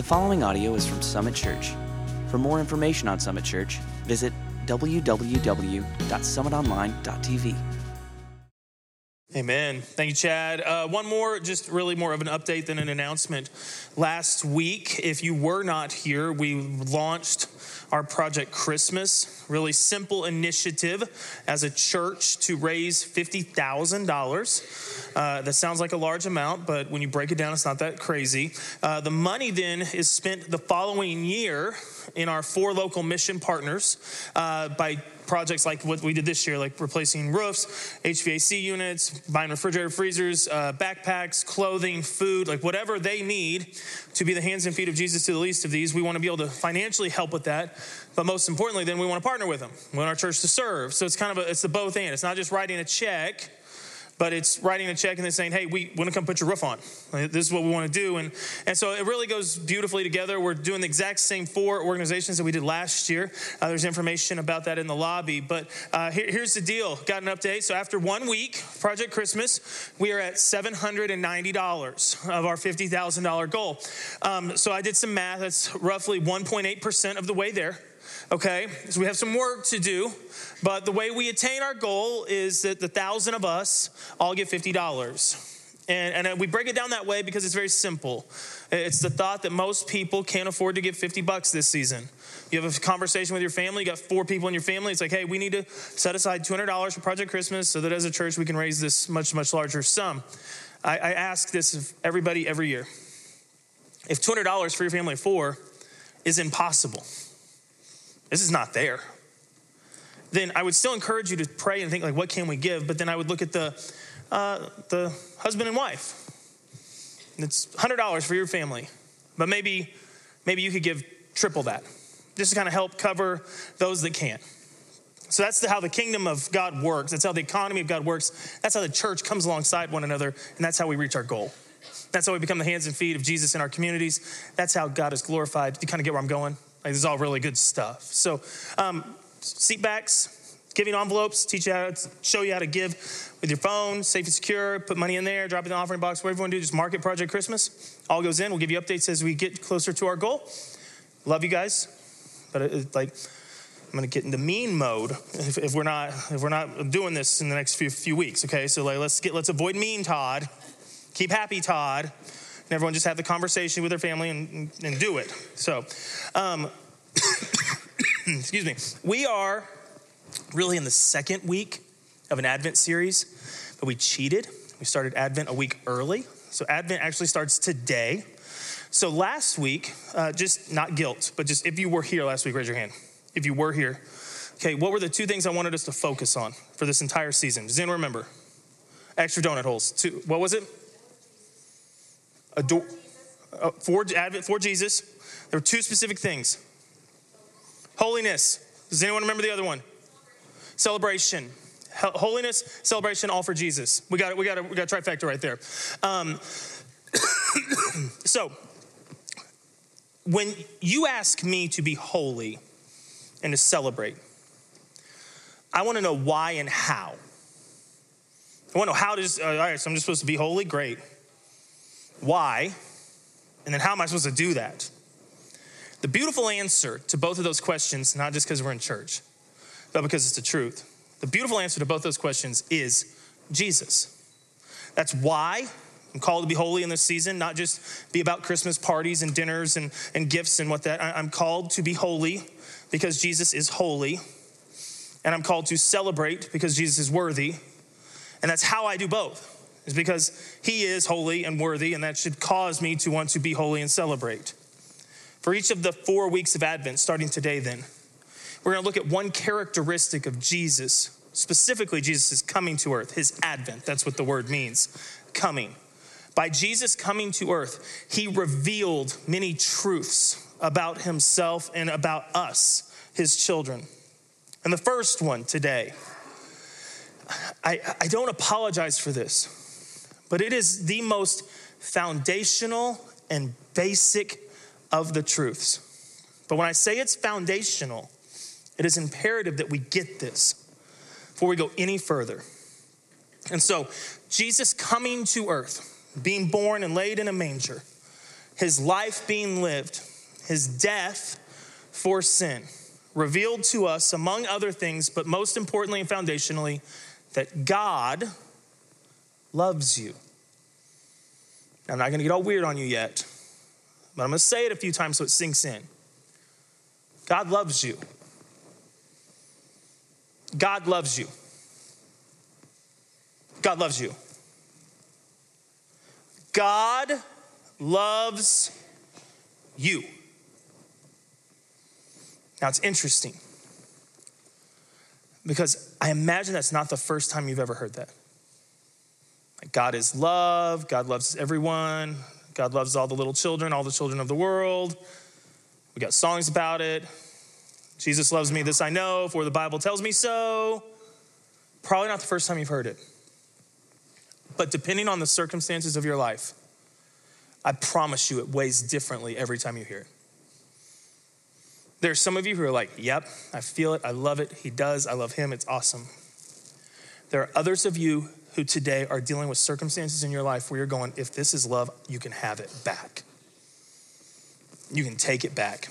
The following audio is from Summit Church. For more information on Summit Church, visit www.summitonline.tv. Amen. Thank you, Chad. Uh, one more, just really more of an update than an announcement. Last week, if you were not here, we launched our Project Christmas, really simple initiative as a church to raise $50,000. Uh, that sounds like a large amount, but when you break it down, it's not that crazy. Uh, the money then is spent the following year in our four local mission partners uh, by projects like what we did this year, like replacing roofs, HVAC units, buying refrigerator freezers, uh, backpacks, clothing, food, like whatever they need to be the hands and feet of Jesus to the least of these. We want to be able to financially help with that, but most importantly, then we want to partner with them. We want our church to serve. So it's kind of a, it's the both and. It's not just writing a check but it's writing a check and then saying, hey, we want to come put your roof on. This is what we want to do. And, and so it really goes beautifully together. We're doing the exact same four organizations that we did last year. Uh, there's information about that in the lobby. But uh, here, here's the deal got an update. So after one week, Project Christmas, we are at $790 of our $50,000 goal. Um, so I did some math. That's roughly 1.8% of the way there okay? So we have some work to do, but the way we attain our goal is that the thousand of us all get $50. And, and uh, we break it down that way because it's very simple. It's the thought that most people can't afford to give 50 bucks this season. You have a conversation with your family, you got four people in your family. It's like, hey, we need to set aside $200 for Project Christmas so that as a church we can raise this much, much larger sum. I, I ask this of everybody every year. If $200 for your family of four is impossible, this is not there, then I would still encourage you to pray and think like, what can we give? But then I would look at the uh, the husband and wife. It's hundred dollars for your family, but maybe maybe you could give triple that, just to kind of help cover those that can't. So that's the, how the kingdom of God works. That's how the economy of God works. That's how the church comes alongside one another, and that's how we reach our goal. That's how we become the hands and feet of Jesus in our communities. That's how God is glorified. Do you kind of get where I'm going? Like, this is all really good stuff. So, um, seat backs, giving envelopes, teach you how to show you how to give with your phone, safe and secure. Put money in there, drop it in the offering box. Whatever you want to do, just market Project Christmas. All goes in. We'll give you updates as we get closer to our goal. Love you guys, but it, like. I'm gonna get into mean mode if, if, we're not if we're not doing this in the next few few weeks. Okay, so like let's get let's avoid mean Todd, keep happy Todd, and everyone just have the conversation with their family and, and do it. So, um, excuse me. We are really in the second week of an Advent series, but we cheated. We started Advent a week early. So, Advent actually starts today. So, last week, uh, just not guilt, but just if you were here last week, raise your hand. If you were here, okay, what were the two things I wanted us to focus on for this entire season? Does anyone remember? Extra donut holes. Two, what was it? Adore, uh, for Advent, for Jesus. There were two specific things holiness. Does anyone remember the other one? Celebration. Holiness, celebration, all for Jesus. We got it. we got a, we got a trifecta right there. Um, so, when you ask me to be holy and to celebrate, I want to know why and how. I want to know how does, uh, all right, so I'm just supposed to be holy? Great. Why? And then how am I supposed to do that? The beautiful answer to both of those questions, not just because we're in church, but because it's the truth. The beautiful answer to both those questions is Jesus. That's why I'm called to be holy in this season, not just be about Christmas parties and dinners and, and gifts and what that. I'm called to be holy because Jesus is holy. And I'm called to celebrate because Jesus is worthy. And that's how I do both is because he is holy and worthy, and that should cause me to want to be holy and celebrate. For each of the four weeks of Advent, starting today, then, we're going to look at one characteristic of Jesus, specifically Jesus' coming to earth, his Advent. That's what the word means coming. By Jesus coming to earth, he revealed many truths about himself and about us, his children. And the first one today, I, I don't apologize for this but it is the most foundational and basic of the truths. But when I say it's foundational, it is imperative that we get this before we go any further. And so, Jesus coming to earth, being born and laid in a manger, his life being lived, his death for sin, revealed to us, among other things, but most importantly and foundationally, that God loves you. I'm not going to get all weird on you yet, but I'm going to say it a few times so it sinks in. God loves you. God loves you. God loves you. God loves you. Now it's interesting because I imagine that's not the first time you've ever heard that. God is love, God loves everyone, God loves all the little children, all the children of the world. We got songs about it. Jesus loves me, this I know, for the Bible tells me so. Probably not the first time you've heard it. But depending on the circumstances of your life, I promise you it weighs differently every time you hear it. There are some of you who are like, yep, I feel it, I love it, he does, I love him, it's awesome. There are others of you who today are dealing with circumstances in your life where you're going, if this is love, you can have it back. You can take it back.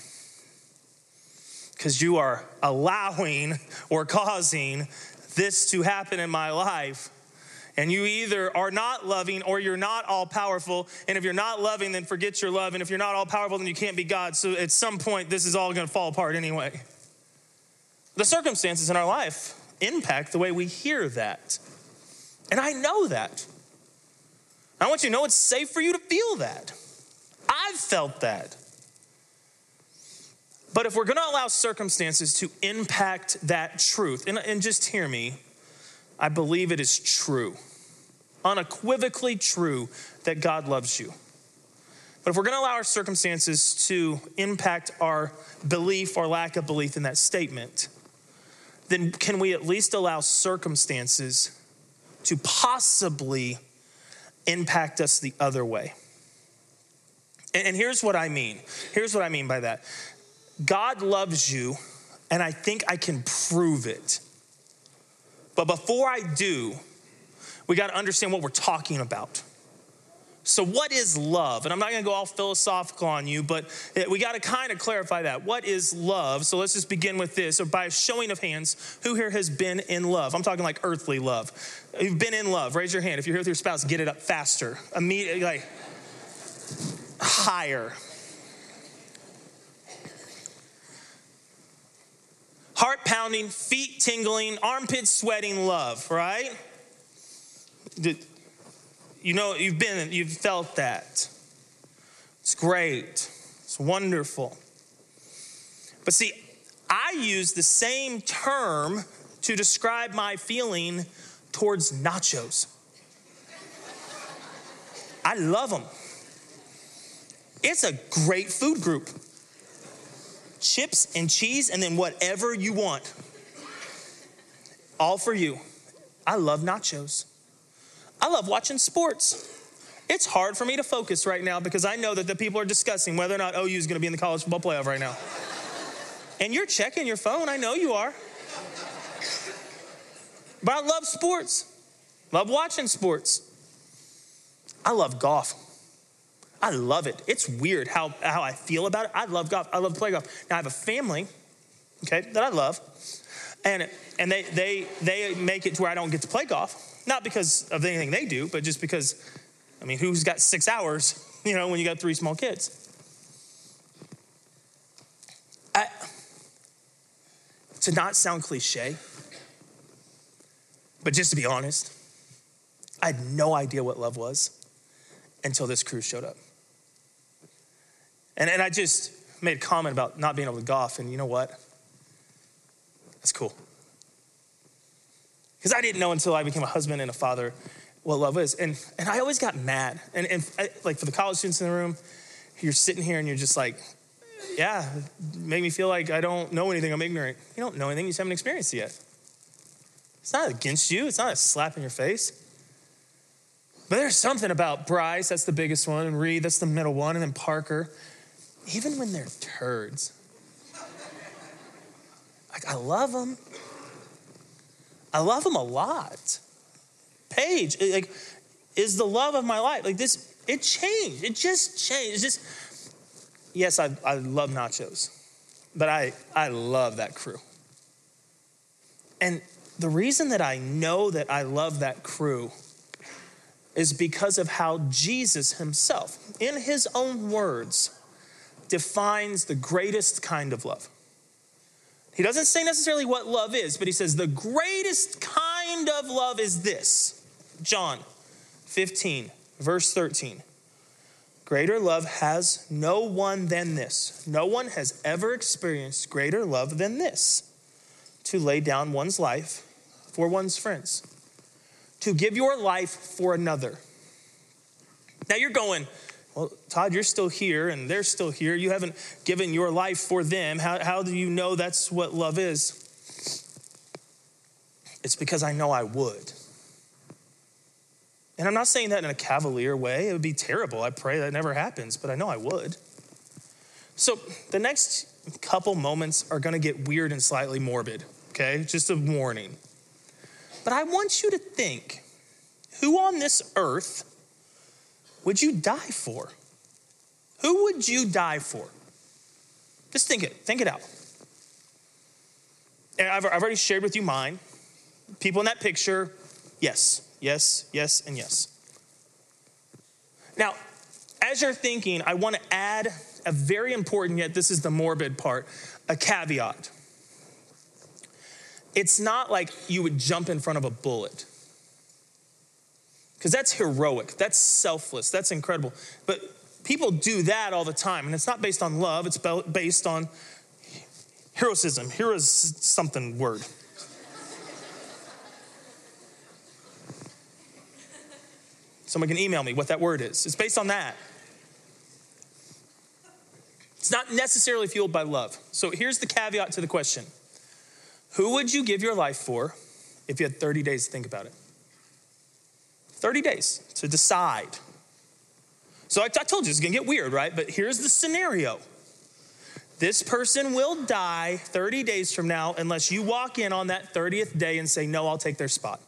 Because you are allowing or causing this to happen in my life and you either are not loving or you're not all powerful. And if you're not loving, then forget your love. And if you're not all powerful, then you can't be God. So at some point, this is all going to fall apart anyway. The circumstances in our life impact the way we hear that. And I know that. I want you to know it's safe for you to feel that. I've felt that. But if we're going to allow circumstances to impact that truth, and, and just hear me, I believe it is true unequivocally true that God loves you. But if we're going to allow our circumstances to impact our belief or lack of belief in that statement, then can we at least allow circumstances to possibly impact us the other way? And here's what I mean. Here's what I mean by that God loves you, and I think I can prove it. But before I do, we got to understand what we're talking about. So, what is love? And I'm not going to go all philosophical on you, but eh, we got to kind of clarify that. What is love? So, let's just begin with this. So, by showing of hands, who here has been in love? I'm talking like earthly love. You've been in love. Raise your hand. If you're here with your spouse, get it up faster. Immediately, like higher. Heart pounding, feet tingling, armpits sweating love, right? You know, you've been, you've felt that. It's great. It's wonderful. But see, I use the same term to describe my feeling towards nachos. I love them. It's a great food group. Chips and cheese, and then whatever you want. All for you. I love nachos. I love watching sports. It's hard for me to focus right now because I know that the people are discussing whether or not OU is going to be in the college football playoff right now. And you're checking your phone, I know you are. But I love sports, love watching sports. I love golf. I love it. It's weird how, how I feel about it. I love golf. I love to play golf. Now I have a family, okay, that I love. And and they they they make it to where I don't get to play golf. Not because of anything they do, but just because, I mean, who's got six hours, you know, when you got three small kids? I, to not sound cliche, but just to be honest, I had no idea what love was until this cruise showed up. And, and I just made a comment about not being able to golf, and you know what? That's cool. Because I didn't know until I became a husband and a father what love is. And, and I always got mad. And, and I, like for the college students in the room, you're sitting here and you're just like, yeah, make me feel like I don't know anything. I'm ignorant. You don't know anything. You just haven't experienced it yet. It's not against you. It's not a slap in your face. But there's something about Bryce, that's the biggest one, and Reed, that's the middle one, and then Parker. Even when they're turds, like I love them. I love him a lot. Paige, like, is the love of my life. Like this, It changed. It just changed. It's just, yes, I, I love nachos, but I, I love that crew. And the reason that I know that I love that crew is because of how Jesus himself, in his own words, defines the greatest kind of love. He doesn't say necessarily what love is, but he says the greatest kind of love is this. John 15, verse 13. Greater love has no one than this. No one has ever experienced greater love than this to lay down one's life for one's friends, to give your life for another. Now you're going, well, Todd, you're still here and they're still here. You haven't given your life for them. How, how do you know that's what love is? It's because I know I would. And I'm not saying that in a cavalier way. It would be terrible. I pray that never happens, but I know I would. So the next couple moments are going to get weird and slightly morbid, okay? Just a warning. But I want you to think who on this earth would you die for? Who would you die for? Just think it, think it out. I've, I've already shared with you mine. People in that picture, yes, yes, yes, and yes. Now, as you're thinking, I want to add a very important, yet this is the morbid part, a caveat. It's not like you would jump in front of a bullet. Because that's heroic, that's selfless, that's incredible. But people do that all the time, and it's not based on love, it's based on heroism. Heroes something word. Someone can email me what that word is. It's based on that. It's not necessarily fueled by love. So here's the caveat to the question Who would you give your life for if you had 30 days to think about it? 30 days to decide. So I, I told you it's gonna get weird, right? But here's the scenario this person will die 30 days from now unless you walk in on that 30th day and say, No, I'll take their spot.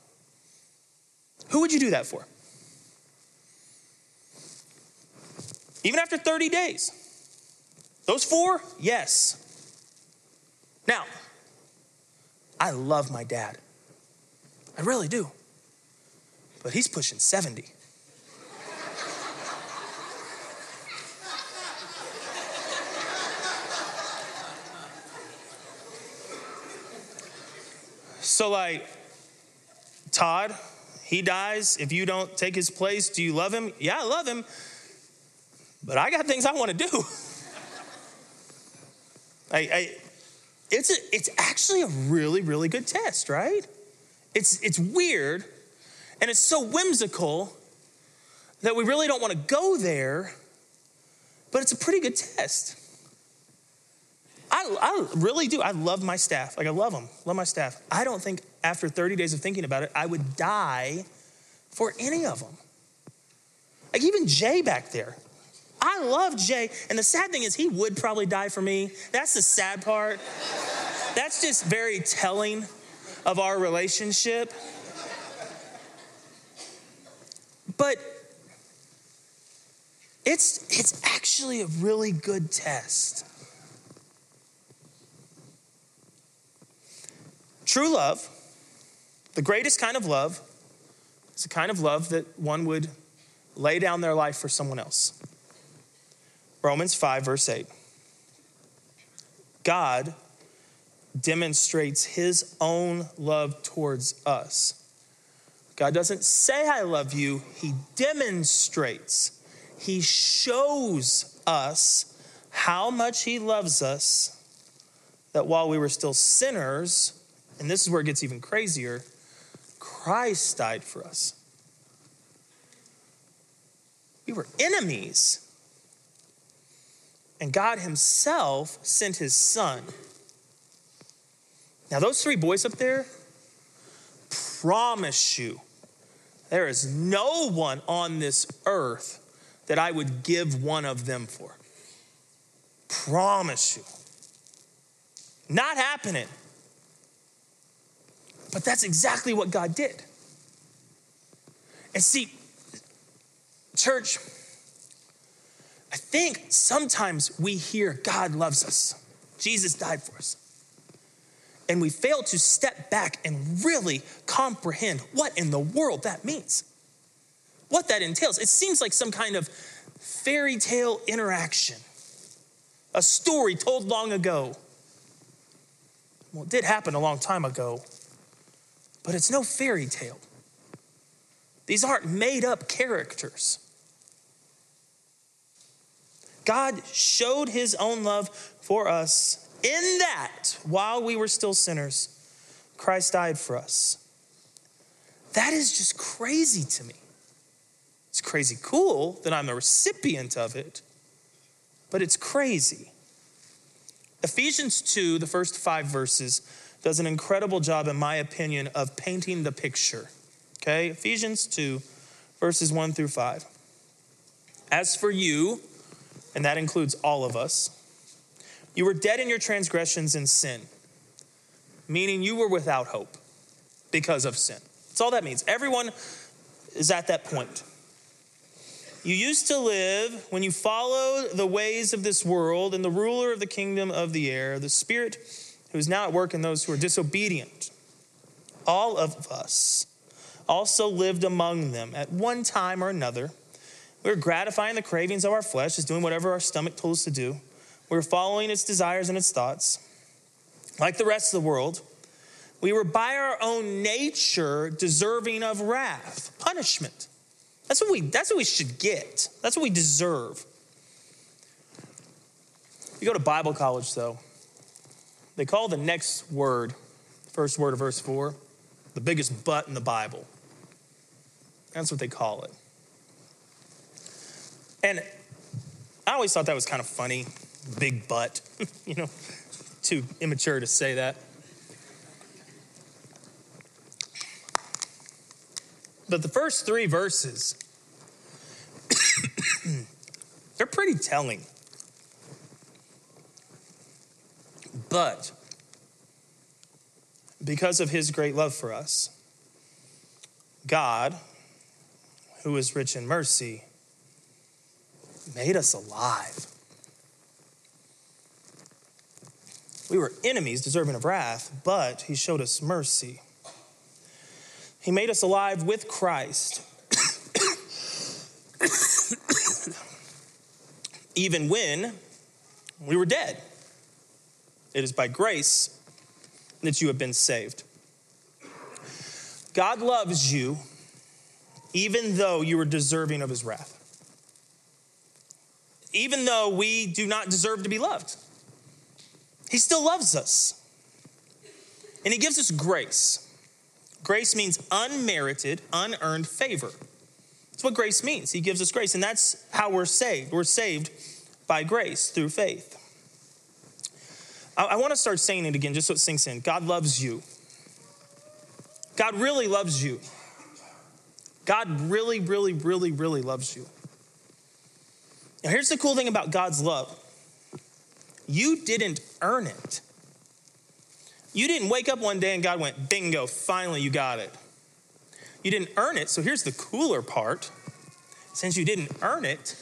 Who would you do that for? Even after 30 days. Those four? Yes. Now, I love my dad. I really do but he's pushing 70. so, like, Todd, he dies. If you don't take his place, do you love him? Yeah, I love him, but I got things I want to do. I, I, it's, a, it's actually a really, really good test, right? It's, it's weird and it's so whimsical that we really don't want to go there, but it's a pretty good test. I, I really do. I love my staff. Like, I love them, love my staff. I don't think after 30 days of thinking about it, I would die for any of them. Like, even Jay back there. I love Jay. And the sad thing is, he would probably die for me. That's the sad part. That's just very telling of our relationship. But it's, it's actually a really good test. True love, the greatest kind of love, is the kind of love that one would lay down their life for someone else. Romans 5, verse 8. God demonstrates his own love towards us God doesn't say, I love you, He demonstrates, He shows us how much He loves us, that while we were still sinners, and this is where it gets even crazier, Christ died for us. We were enemies. And God Himself sent His Son. Now, those three boys up there, promise you, there is no one on this earth that I would give one of them for. Promise you. Not happening. But that's exactly what God did. And see, church, I think sometimes we hear God loves us, Jesus died for us. And we fail to step back and really comprehend what in the world that means, what that entails. It seems like some kind of fairy tale interaction, a story told long ago. Well, it did happen a long time ago, but it's no fairy tale. These aren't made up characters. God showed his own love for us in that while we were still sinners, Christ died for us. That is just crazy to me. It's crazy cool that I'm a recipient of it, but it's crazy. Ephesians 2, the first five verses, does an incredible job, in my opinion, of painting the picture. Okay? Ephesians 2, verses 1 through 5. As for you, and that includes all of us, you were dead in your transgressions and sin, meaning you were without hope because of sin. That's all that means. Everyone is at that point. You used to live when you followed the ways of this world and the ruler of the kingdom of the air, the spirit who is now at work in those who are disobedient. All of us also lived among them at one time or another. We were gratifying the cravings of our flesh, just doing whatever our stomach told us to do. We were following its desires and its thoughts. Like the rest of the world, we were by our own nature deserving of wrath, punishment. That's what we, that's what we should get. That's what we deserve. You go to Bible college, though, they call the next word, first word of verse 4, the biggest but in the Bible. That's what they call it. And I always thought that was kind of funny, big butt, you know, too immature to say that. But the first three verses, they're pretty telling. But because of his great love for us, God, who is rich in mercy, made us alive. We were enemies deserving of wrath, but he showed us mercy. He made us alive with Christ. Even when we were dead. It is by grace that you have been saved. God loves you even though you are deserving of his wrath even though we do not deserve to be loved. He still loves us. And He gives us grace. Grace means unmerited, unearned favor. That's what grace means. He gives us grace, and that's how we're saved. We're saved by grace through faith. I, I want to start saying it again just so it sinks in. God loves you. God really loves you. God really, really, really, really loves you. Now, here's the cool thing about God's love you didn't earn it. You didn't wake up one day and God went, bingo, finally you got it. You didn't earn it. So here's the cooler part since you didn't earn it,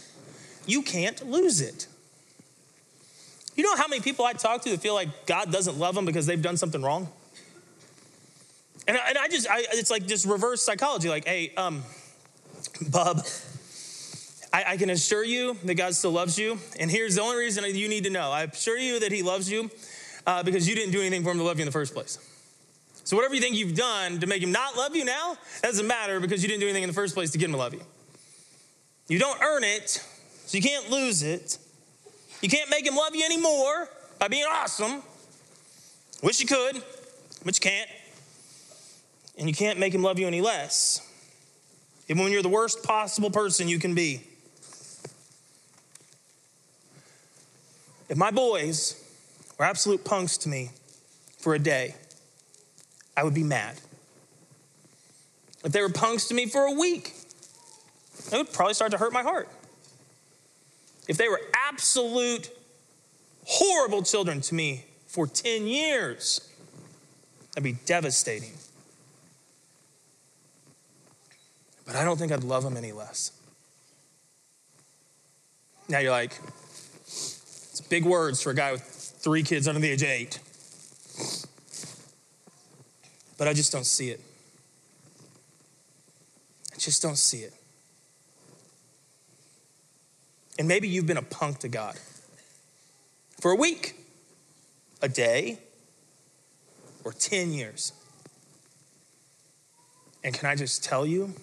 you can't lose it. You know how many people I talk to that feel like God doesn't love them because they've done something wrong? And I, and I just, I, it's like this reverse psychology like, hey, um, bub, I, I, can assure you that God still loves you. And here's the only reason you need to know I assure you that He loves you uh, because you didn't do anything for Him to love you in the first place. So, whatever you think you've done to make Him not love you now, doesn't matter because you didn't do anything in the first place to get Him to love you. You don't earn it, so you can't lose it. You can't make Him love you anymore by being awesome. Wish you could, but you can't. And you can't make Him love you any less, even when you're the worst possible person you can be. If my boys were absolute punks to me for a day, I would be mad. If they were punks to me for a week, it would probably start to hurt my heart. If they were absolute horrible children to me for 10 years, that'd be devastating. But I don't think I'd love them any less. Now you're like, big words for a guy with three kids under the age of eight. But I just don't see it. I just don't see it. And maybe you've been a punk to God for a week, a day, or 10 years. And can I just tell you,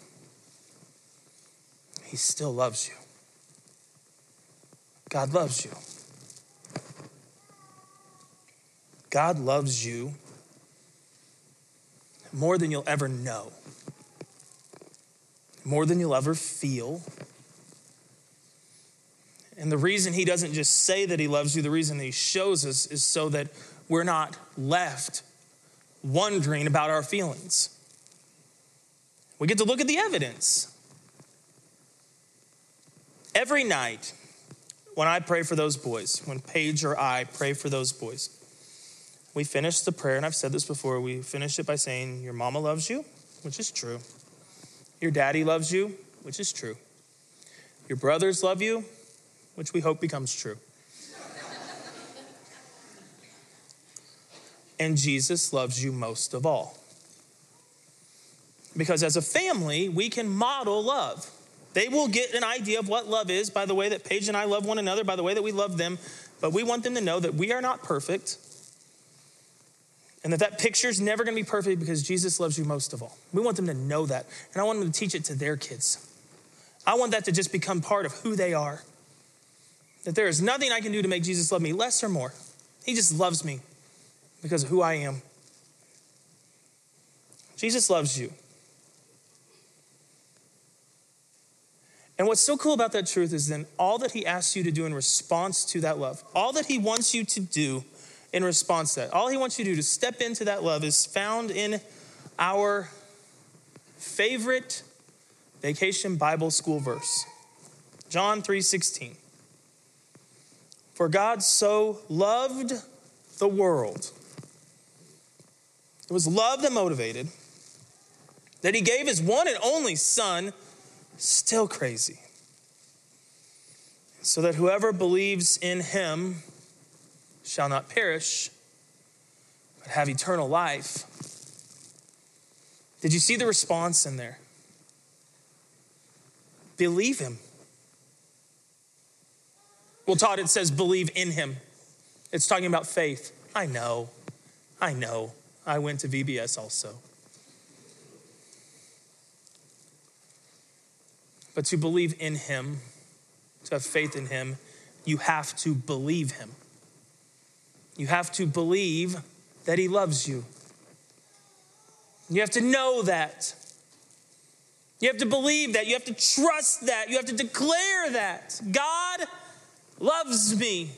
He still loves you. God loves you. God loves you more than you'll ever know, more than you'll ever feel. And the reason he doesn't just say that he loves you, the reason he shows us is so that we're not left wondering about our feelings. We get to look at the evidence. Every night, when I pray for those boys, when Paige or I pray for those boys, we finish the prayer, and I've said this before, we finish it by saying, Your mama loves you, which is true. Your daddy loves you, which is true. Your brothers love you, which we hope becomes true. and Jesus loves you most of all. Because as a family, we can model love. They will get an idea of what love is by the way that Paige and I love one another, by the way that we love them, but we want them to know that we are not perfect and that that picture is never going to be perfect because Jesus loves you most of all. We want them to know that, and I want them to teach it to their kids. I want that to just become part of who they are. That there is nothing I can do to make Jesus love me less or more. He just loves me because of who I am. Jesus loves you. And what's so cool about that truth is then all that he asks you to do in response to that love, all that he wants you to do in response to that, all he wants you to do to step into that love is found in our favorite vacation Bible school verse. John 3:16. For God so loved the world. It was love that motivated that he gave his one and only son Still crazy. So that whoever believes in him shall not perish, but have eternal life. Did you see the response in there? Believe him. Well, Todd, it says believe in him. It's talking about faith. I know. I know. I went to VBS also. But to believe in him, to have faith in him, you have to believe him. You have to believe that he loves you. You have to know that. You have to believe that. You have to trust that. You have to declare that. God loves me.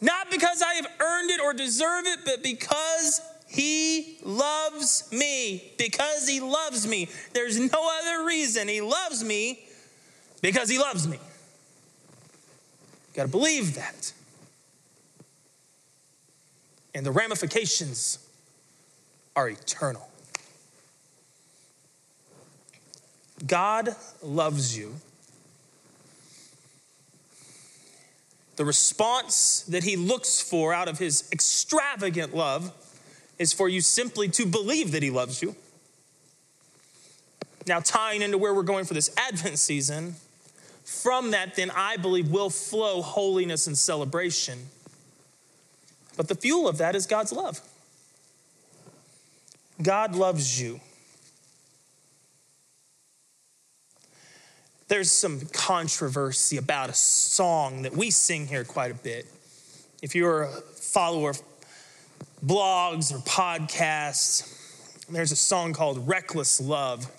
Not because I have earned it or deserve it, but because he loves me because he loves me. There's no other reason. He loves me because he loves me. You got to believe that. And the ramifications are eternal. God loves you. The response that he looks for out of his extravagant love is for you simply to believe that He loves you. Now, tying into where we're going for this Advent season, from that, then I believe will flow holiness and celebration. But the fuel of that is God's love. God loves you. There's some controversy about a song that we sing here quite a bit. If you're a follower of blogs or podcasts. There's a song called Reckless Love.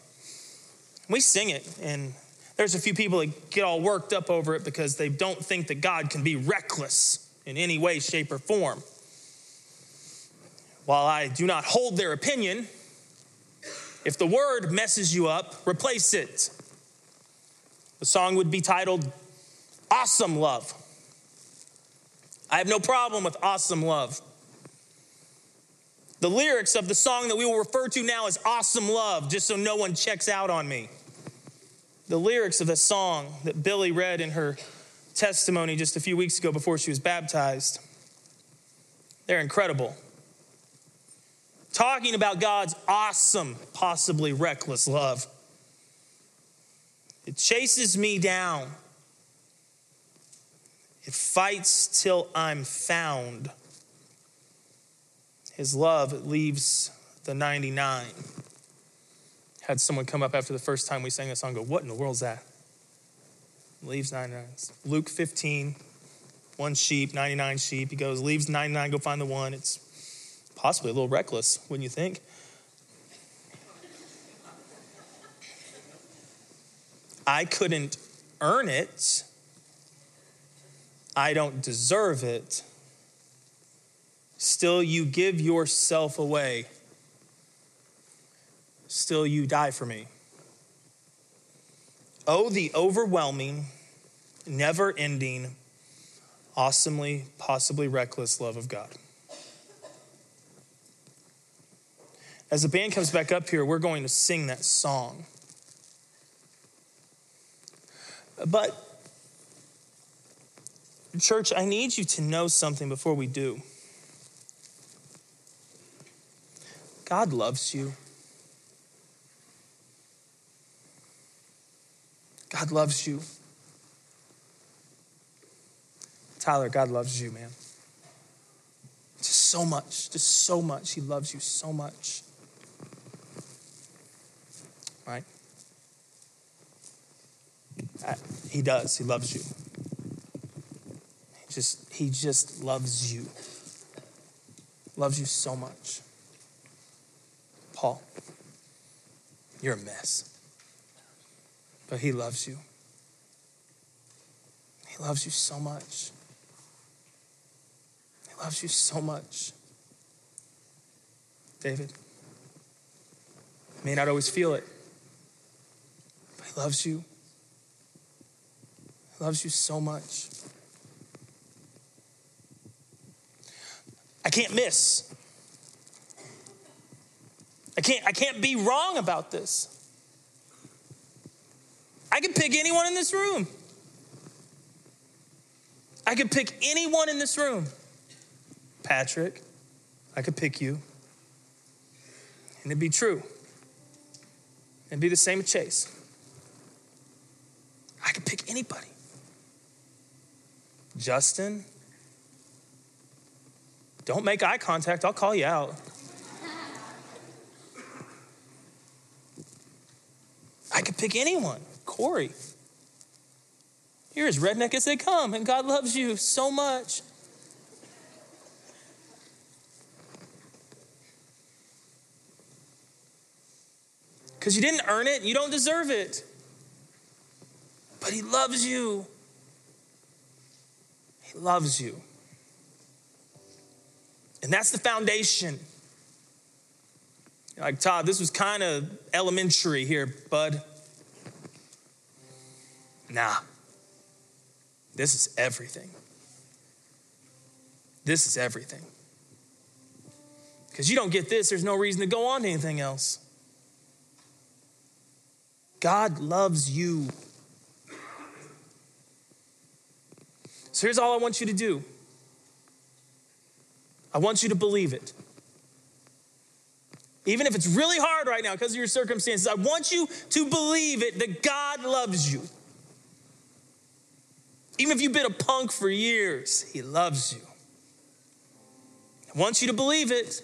We sing it, and there's a few people that get all worked up over it because they don't think that God can be reckless in any way, shape, or form. While I do not hold their opinion, if the word messes you up, replace it. The song would be titled Awesome Love. I have no problem with awesome love. The lyrics of the song that we will refer to now as Awesome Love, just so no one checks out on me. the lyrics of the song that Billy read in her testimony just a few weeks ago before she was baptized. They're incredible. Talking about God's awesome, possibly reckless love. It chases me down. It fights till I'm found. His love leaves the 99. Had someone come up after the first time we sang a song go, What in the world is that? Leaves 99. Luke 15, one sheep, 99 sheep. He goes, leaves 99, go find the one. It's possibly a little reckless, wouldn't you think? I couldn't earn it. I don't deserve it. Still, you give yourself away. Still, you die for me. Oh, the overwhelming, never ending, awesomely, possibly reckless love of God. As the band comes back up here, we're going to sing that song. But, church, I need you to know something before we do. God loves you. God loves you. Tyler, God loves you, man. Just so much, just so much. He loves you so much. He does. He loves you. He just, he just loves you. Loves you so much. Paul, you're a mess but He loves you. He loves you so much. He loves you so much. David may not always feel it, but He loves you. Loves you so much. I can't miss. I can't, I can't be wrong about this. I could pick anyone in this room. I could pick anyone in this room. Patrick, I could pick you. And it'd be true. It'd be the same with Chase. I could pick anybody. Justin, don't make eye contact, I'll call you out. I could pick anyone. Corey. You're as redneck as they come, and God loves you so much. Because you didn't earn it, you don't deserve it. But He loves you. Loves you. And that's the foundation. Like, Todd, this was kind of elementary here, bud. Nah, this is everything. This is everything. Because you don't get this, there's no reason to go on to anything else. God loves you. So here's all I want you to do I want you to believe it. Even if it's really hard right now because of your circumstances, I want you to believe it that God loves you. Even if you've been a punk for years, He loves you. I want you to believe it.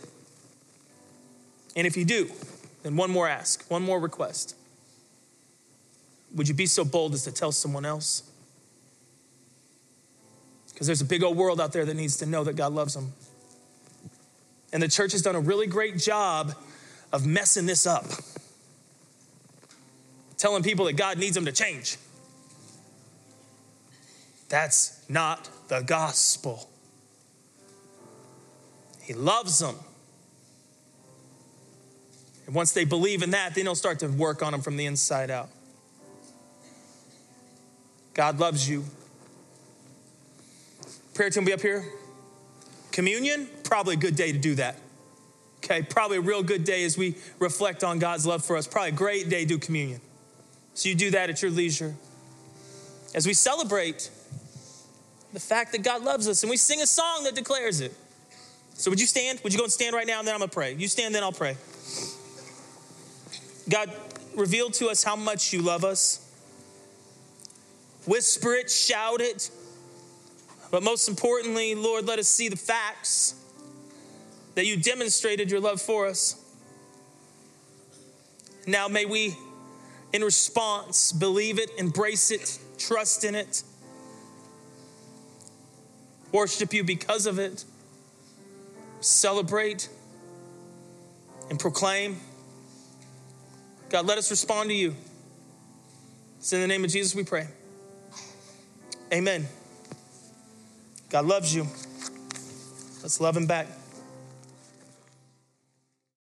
And if you do, then one more ask, one more request. Would you be so bold as to tell someone else? Because there's a big old world out there that needs to know that God loves them. And the church has done a really great job of messing this up, telling people that God needs them to change. That's not the gospel. He loves them. And once they believe in that, then he'll start to work on them from the inside out. God loves you. Prayer team will be up here. Communion, probably a good day to do that. Okay, probably a real good day as we reflect on God's love for us. Probably a great day to do communion. So you do that at your leisure. As we celebrate the fact that God loves us and we sing a song that declares it. So would you stand? Would you go and stand right now and then I'm to pray? You stand, then I'll pray. God, reveal to us how much you love us. Whisper it, shout it. But most importantly, Lord, let us see the facts that you demonstrated your love for us. Now may we, in response, believe it, embrace it, trust in it, worship you because of it, celebrate, and proclaim. God, let us respond to you. It's in the name of Jesus we pray. Amen. God loves you. Let's love him back.